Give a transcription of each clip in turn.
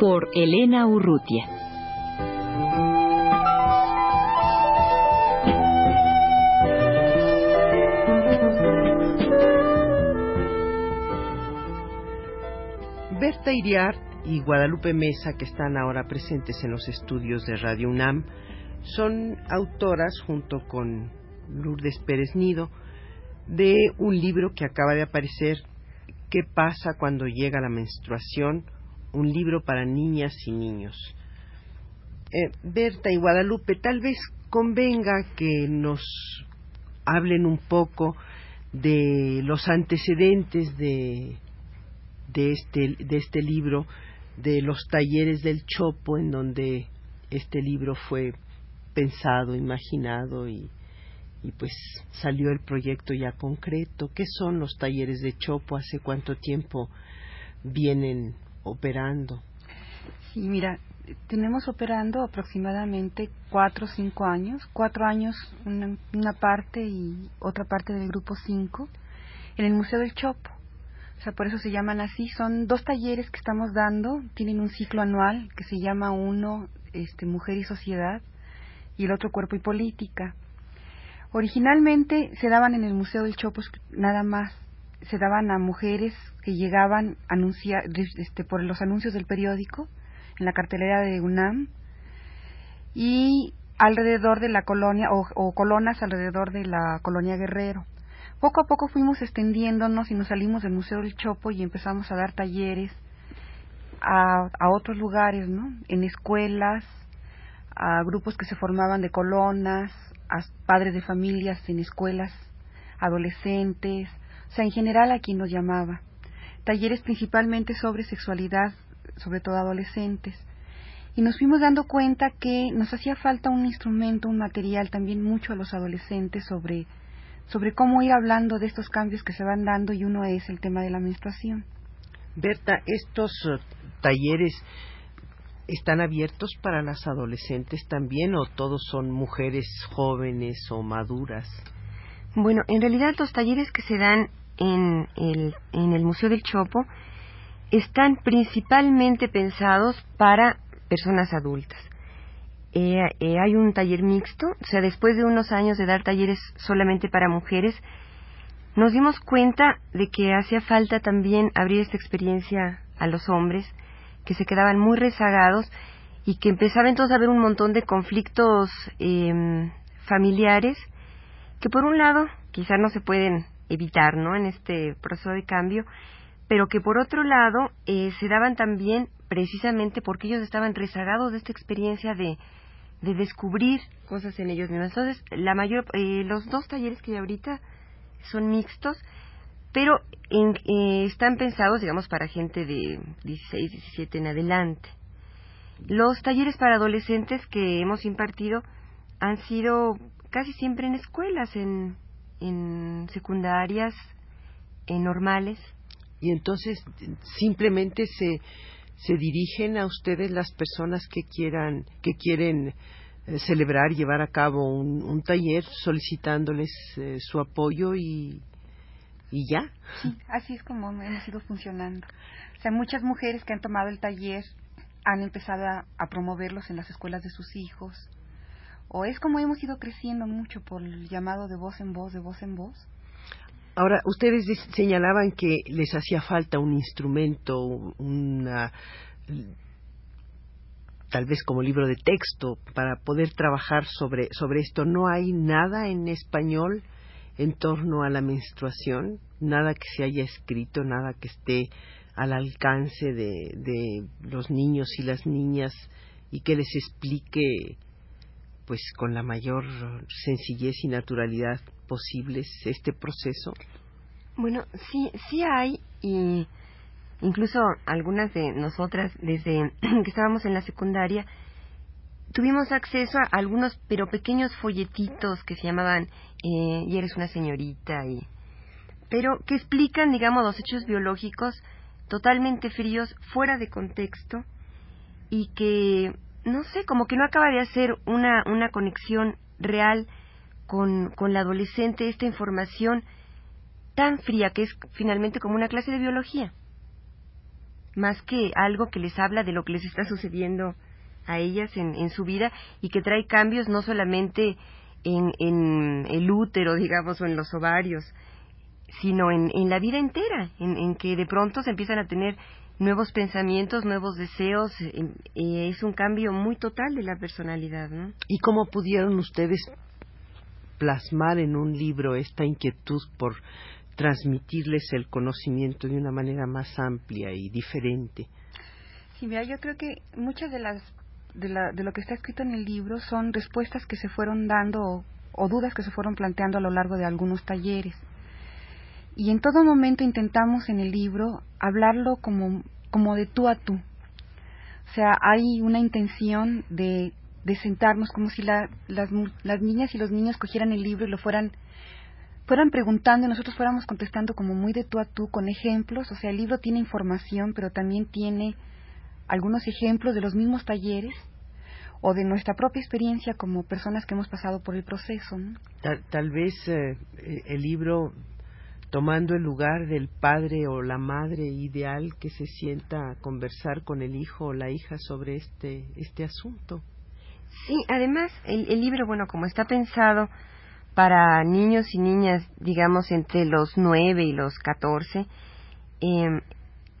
Por Elena Urrutia. Berta Iriart y Guadalupe Mesa, que están ahora presentes en los estudios de Radio UNAM, son autoras, junto con Lourdes Pérez Nido, de un libro que acaba de aparecer, ¿Qué pasa cuando llega la menstruación? Un libro para niñas y niños. Eh, Berta y Guadalupe, tal vez convenga que nos hablen un poco de los antecedentes de, de, este, de este libro, de los talleres del Chopo, en donde este libro fue pensado, imaginado y, y pues salió el proyecto ya concreto. ¿Qué son los talleres de Chopo? ¿Hace cuánto tiempo vienen operando? Sí, mira, tenemos operando aproximadamente cuatro o cinco años, cuatro años una, una, parte y otra parte del grupo cinco en el Museo del Chopo. O sea, por eso se llaman así. Son dos talleres que estamos dando, tienen un ciclo anual que se llama uno este, Mujer y Sociedad y el otro Cuerpo y Política. Originalmente se daban en el Museo del Chopo nada más, se daban a mujeres que llegaban anuncia, este, por los anuncios del periódico en la cartelera de UNAM y alrededor de la colonia o, o colonas alrededor de la colonia Guerrero. Poco a poco fuimos extendiéndonos y nos salimos del Museo del Chopo y empezamos a dar talleres a, a otros lugares, ¿no? En escuelas, a grupos que se formaban de colonas, a padres de familias en escuelas, adolescentes, o sea, en general a quien nos llamaba. Talleres principalmente sobre sexualidad, sobre todo adolescentes. Y nos fuimos dando cuenta que nos hacía falta un instrumento, un material también mucho a los adolescentes sobre, sobre cómo ir hablando de estos cambios que se van dando y uno es el tema de la menstruación. Berta, estos uh, talleres ¿Están abiertos para las adolescentes también o todos son mujeres jóvenes o maduras? Bueno, en realidad los talleres que se dan en el, en el Museo del Chopo están principalmente pensados para personas adultas. Eh, eh, hay un taller mixto, o sea, después de unos años de dar talleres solamente para mujeres, nos dimos cuenta de que hacía falta también abrir esta experiencia a los hombres que se quedaban muy rezagados y que empezaba entonces a haber un montón de conflictos eh, familiares que por un lado quizás no se pueden evitar no en este proceso de cambio pero que por otro lado eh, se daban también precisamente porque ellos estaban rezagados de esta experiencia de, de descubrir cosas en ellos mismos entonces la mayor eh, los dos talleres que hay ahorita son mixtos pero en, eh, están pensados, digamos, para gente de 16, 17 en adelante. Los talleres para adolescentes que hemos impartido han sido casi siempre en escuelas, en, en secundarias, en normales. Y entonces simplemente se, se dirigen a ustedes las personas que quieran, que quieren eh, celebrar, llevar a cabo un, un taller solicitándoles eh, su apoyo y, y ya. Sí, así es como hemos ido funcionando. O sea, muchas mujeres que han tomado el taller han empezado a, promoverlos en las escuelas de sus hijos. O es como hemos ido creciendo mucho por el llamado de voz en voz, de voz en voz. Ahora, ustedes señalaban que les hacía falta un instrumento, una tal vez como libro de texto para poder trabajar sobre sobre esto. No hay nada en español en torno a la menstruación, nada que se haya escrito, nada que esté al alcance de, de los niños y las niñas y que les explique pues con la mayor sencillez y naturalidad posibles este proceso? Bueno, sí, sí hay y incluso algunas de nosotras, desde que estábamos en la secundaria, tuvimos acceso a algunos, pero pequeños folletitos que se llamaban eh, Y eres una señorita, y, pero que explican, digamos, los hechos biológicos totalmente fríos, fuera de contexto, y que, no sé, como que no acaba de hacer una, una conexión real con, con la adolescente esta información tan fría que es finalmente como una clase de biología, más que algo que les habla de lo que les está sucediendo a ellas en, en su vida y que trae cambios no solamente en, en el útero, digamos, o en los ovarios, sino en, en la vida entera, en, en, que de pronto se empiezan a tener nuevos pensamientos, nuevos deseos, y es un cambio muy total de la personalidad. ¿no? ¿Y cómo pudieron ustedes plasmar en un libro esta inquietud por transmitirles el conocimiento de una manera más amplia y diferente? Sí, mira, yo creo que muchas de las de, la, de lo que está escrito en el libro son respuestas que se fueron dando o, o dudas que se fueron planteando a lo largo de algunos talleres. Y en todo momento intentamos en el libro hablarlo como, como de tú a tú. O sea, hay una intención de, de sentarnos como si la, las, las niñas y los niños cogieran el libro y lo fueran fueran preguntando y nosotros fuéramos contestando como muy de tú a tú con ejemplos. O sea, el libro tiene información, pero también tiene algunos ejemplos de los mismos talleres o de nuestra propia experiencia como personas que hemos pasado por el proceso. Tal, vez eh, el libro tomando el lugar del padre o la madre ideal que se sienta a conversar con el hijo o la hija sobre este, este asunto. Sí, además el, el libro, bueno, como está pensado para niños y niñas, digamos, entre los nueve y los catorce, eh,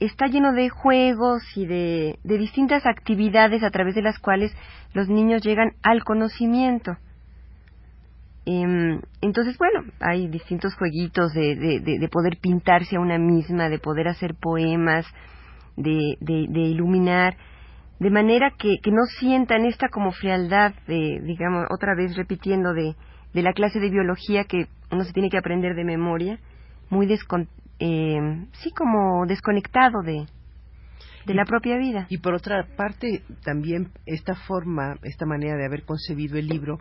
está lleno de juegos y de, distintas actividades a través de las cuales los niños llegan al conocimiento. Eh, entonces, bueno, hay distintos jueguitos de, de, de, poder pintarse a una misma, de poder hacer poemas, de, de, iluminar, de manera que, que no sientan esta como frialdad de, digamos, otra vez repitiendo de, de la clase de biología que uno se tiene que aprender de memoria, muy descon eh, sí como desconectado de, de la propia vida. Y por otra parte, también esta forma, esta manera de haber concebido el libro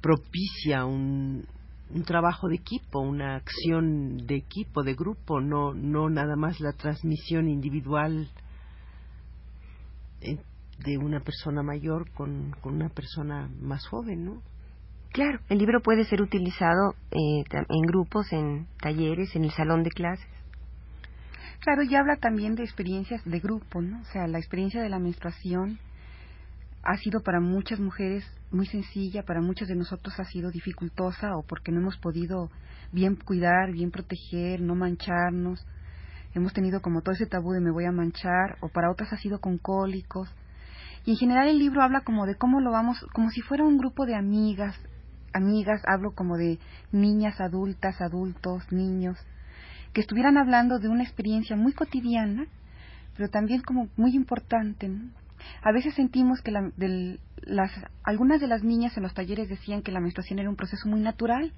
propicia un, un trabajo de equipo, una acción de equipo, de grupo, no, no nada más la transmisión individual eh, de una persona mayor con, con una persona más joven, ¿no? Claro, el libro puede ser utilizado eh, en grupos, en talleres, en el salón de clases. Claro, y habla también de experiencias de grupo, ¿no? O sea, la experiencia de la menstruación ha sido para muchas mujeres muy sencilla, para muchos de nosotros ha sido dificultosa o porque no hemos podido bien cuidar, bien proteger, no mancharnos. Hemos tenido como todo ese tabú de me voy a manchar o para otras ha sido con cólicos. Y en general el libro habla como de cómo lo vamos, como si fuera un grupo de amigas, amigas, hablo como de niñas, adultas, adultos, niños, que estuvieran hablando de una experiencia muy cotidiana, pero también como muy importante. A veces sentimos que las, algunas de las niñas en los talleres decían que la menstruación era un proceso muy natural.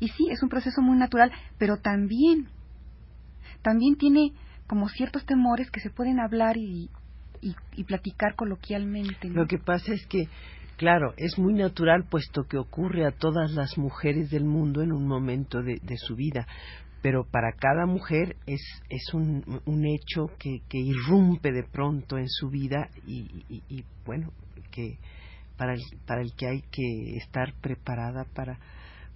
Y sí, es un proceso muy natural, pero también, también tiene como ciertos temores que se pueden hablar y, y, platicar coloquialmente. Lo que pasa es que Claro, es muy natural puesto que ocurre a todas las mujeres del mundo en un momento de su vida, pero para cada mujer es, es un, un hecho que, que, irrumpe de pronto en su vida y, y, y, bueno, que para el, para el que hay que estar preparada para,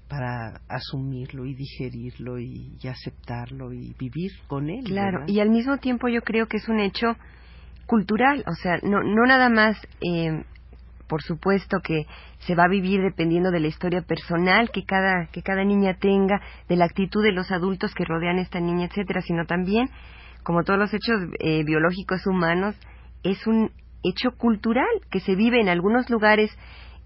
para asumirlo y digerirlo y, y aceptarlo y vivir con él. Claro, y al mismo tiempo yo creo que es un hecho cultural, o sea, no, no nada más eh, por supuesto que se va a vivir dependiendo de la historia personal que cada, que cada niña tenga, de la actitud de los adultos que rodean a esta niña, etcétera, sino también, como todos los hechos eh, biológicos humanos, es un hecho cultural que se vive en algunos lugares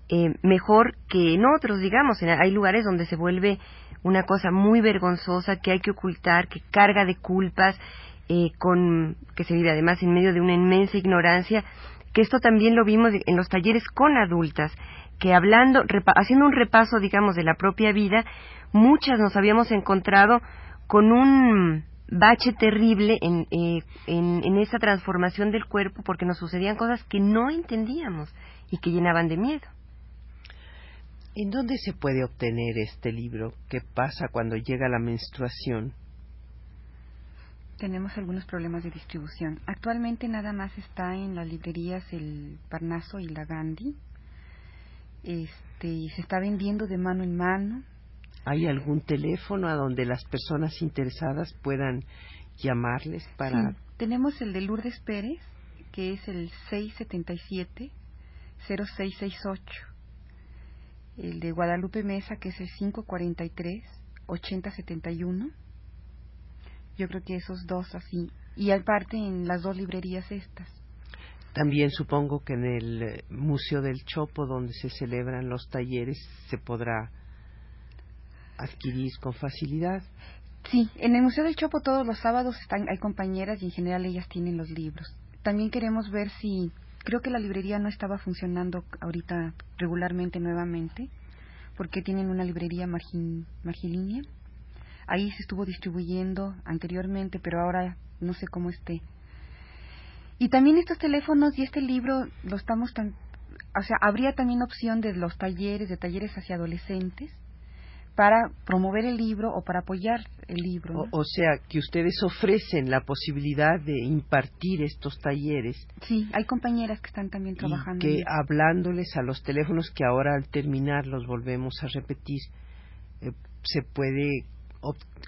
eh, mejor que en otros, digamos. Hay lugares donde se vuelve una cosa muy vergonzosa que hay que ocultar, que carga de culpas, eh, con que se vive además en medio de una inmensa ignorancia que esto también lo vimos en los talleres con adultas, que hablando, haciendo un repaso, digamos, de la propia vida, muchas nos habíamos encontrado con un bache terrible en, eh, en, en esa transformación del cuerpo porque nos sucedían cosas que no entendíamos y que llenaban de miedo. ¿En dónde se puede obtener este libro? ¿Qué pasa cuando llega la menstruación? Tenemos algunos problemas de distribución. Actualmente nada más está en las librerías el Parnaso y la Gandhi. Este, y se está vendiendo de mano en mano. ¿Hay algún teléfono a donde las personas interesadas puedan llamarles para...? Sí, tenemos el de Lourdes Pérez, que es el 677-0668. El de Guadalupe Mesa, que es el 543-8071. Yo creo que esos dos así. Y aparte en las dos librerías estas. También supongo que en el eh, Museo del Chopo, donde se celebran los talleres, se podrá adquirir con facilidad. Sí, en el Museo del Chopo todos los sábados están, hay compañeras y en general ellas tienen los libros. También queremos ver si, creo que la librería no estaba funcionando ahorita regularmente nuevamente, porque tienen una librería margin, margilínea. Ahí se estuvo distribuyendo anteriormente, pero ahora no sé cómo esté. Y también estos teléfonos y este libro lo estamos tan, o sea, habría también opción de los talleres, de talleres hacia adolescentes, para promover el libro o para apoyar el libro. O, o, sea, que ustedes ofrecen la posibilidad de impartir estos talleres. Sí, hay compañeras que están también trabajando. Y que hablándoles a los teléfonos que ahora al terminar los volvemos a repetir, eh, se puede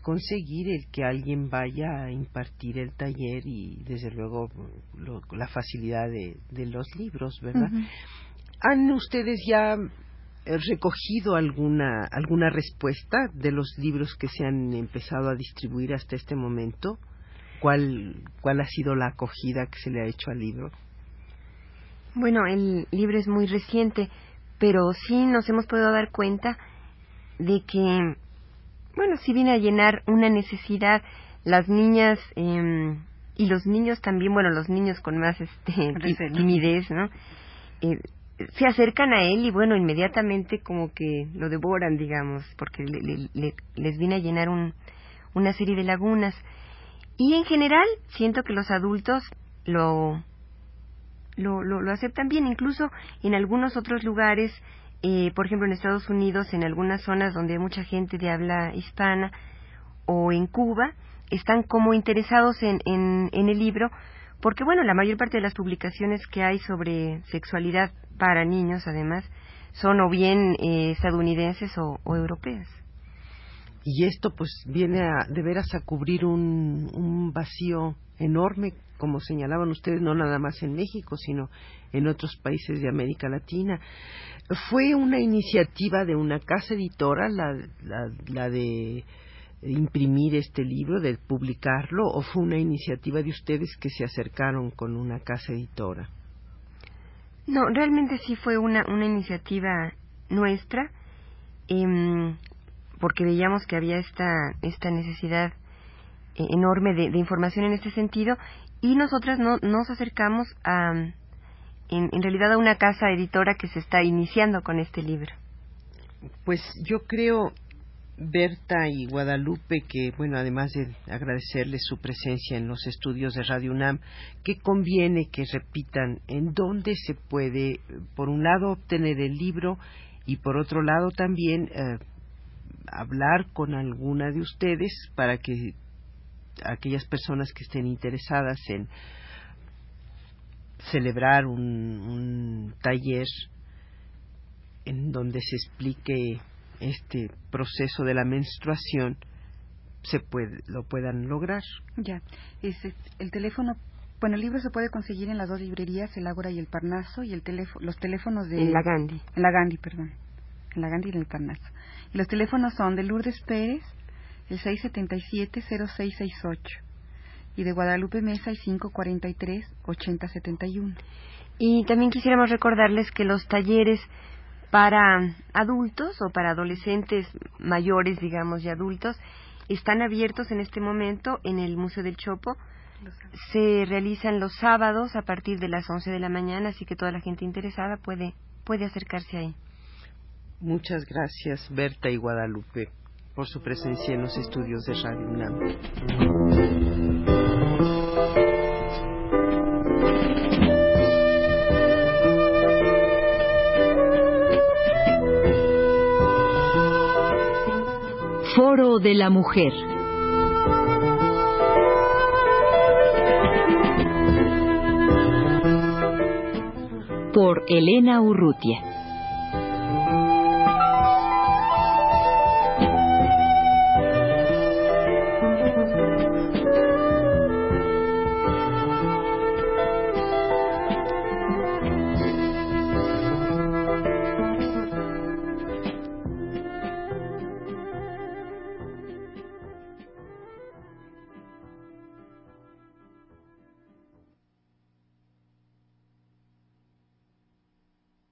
conseguir el que alguien vaya a impartir el taller y desde luego lo, la facilidad de, de, los libros, ¿verdad? Uh -huh. ¿Han ustedes ya recogido alguna alguna respuesta de los libros que se han empezado a distribuir hasta este momento? ¿Cuál, cuál ha sido la acogida que se le ha hecho al libro? Bueno, el libro es muy reciente, pero sí nos hemos podido dar cuenta de que bueno, sí viene a llenar una necesidad. Las niñas eh, y los niños también, bueno, los niños con más este, timidez, ¿no? Eh, se acercan a él y bueno, inmediatamente como que lo devoran, digamos, porque le, le, le, les viene a llenar un, una serie de lagunas. Y en general siento que los adultos lo, lo, lo, lo aceptan bien, incluso en algunos otros lugares eh, por ejemplo, en Estados Unidos, en algunas zonas donde hay mucha gente de habla hispana, o en Cuba, están como interesados en, el libro, porque, bueno, la mayor parte de las publicaciones que hay sobre sexualidad para niños, además, son o bien eh, estadounidenses o, o, europeas. Y esto, pues, viene a, de veras a cubrir un, un vacío enorme, como señalaban ustedes, no nada más en México, sino en otros países de América Latina. ¿Fue una iniciativa de una casa editora la, la, la de imprimir este libro, de publicarlo, o fue una iniciativa de ustedes que se acercaron con una casa editora? No, realmente sí fue una, una iniciativa nuestra, eh, porque veíamos que había esta, esta necesidad eh, enorme de, información en este sentido y nosotras no, nos acercamos a, en, en, realidad a una casa editora que se está iniciando con este libro. Pues yo creo, Berta y Guadalupe, que, bueno, además de agradecerles su presencia en los estudios de Radio UNAM, que conviene que repitan en dónde se puede, por un lado, obtener el libro y por otro lado también eh, hablar con alguna de ustedes para que aquellas personas que estén interesadas en celebrar un, un taller en donde se explique este proceso de la menstruación se puede lo puedan lograr. Ya. Es el teléfono bueno el libro se puede conseguir en las dos librerías el Ágora y el Parnaso y el teléfono los teléfonos de en la Gandhi. en la Gandhi perdón. En la Gandhi y en el Parnaso los teléfonos son de Lourdes Pérez el 677-0668 y de Guadalupe Mesa el 543-8071. Y también quisiéramos recordarles que los talleres para adultos o para adolescentes mayores, digamos, y adultos, están abiertos en este momento en el Museo del Chopo. Se realizan los sábados a partir de las 11 de la mañana, así que toda la gente interesada puede, puede acercarse ahí. Muchas gracias, Berta y Guadalupe. por su presencia en los estudios de Radio UNAM. Foro de la Mujer. Por Elena Urrutia.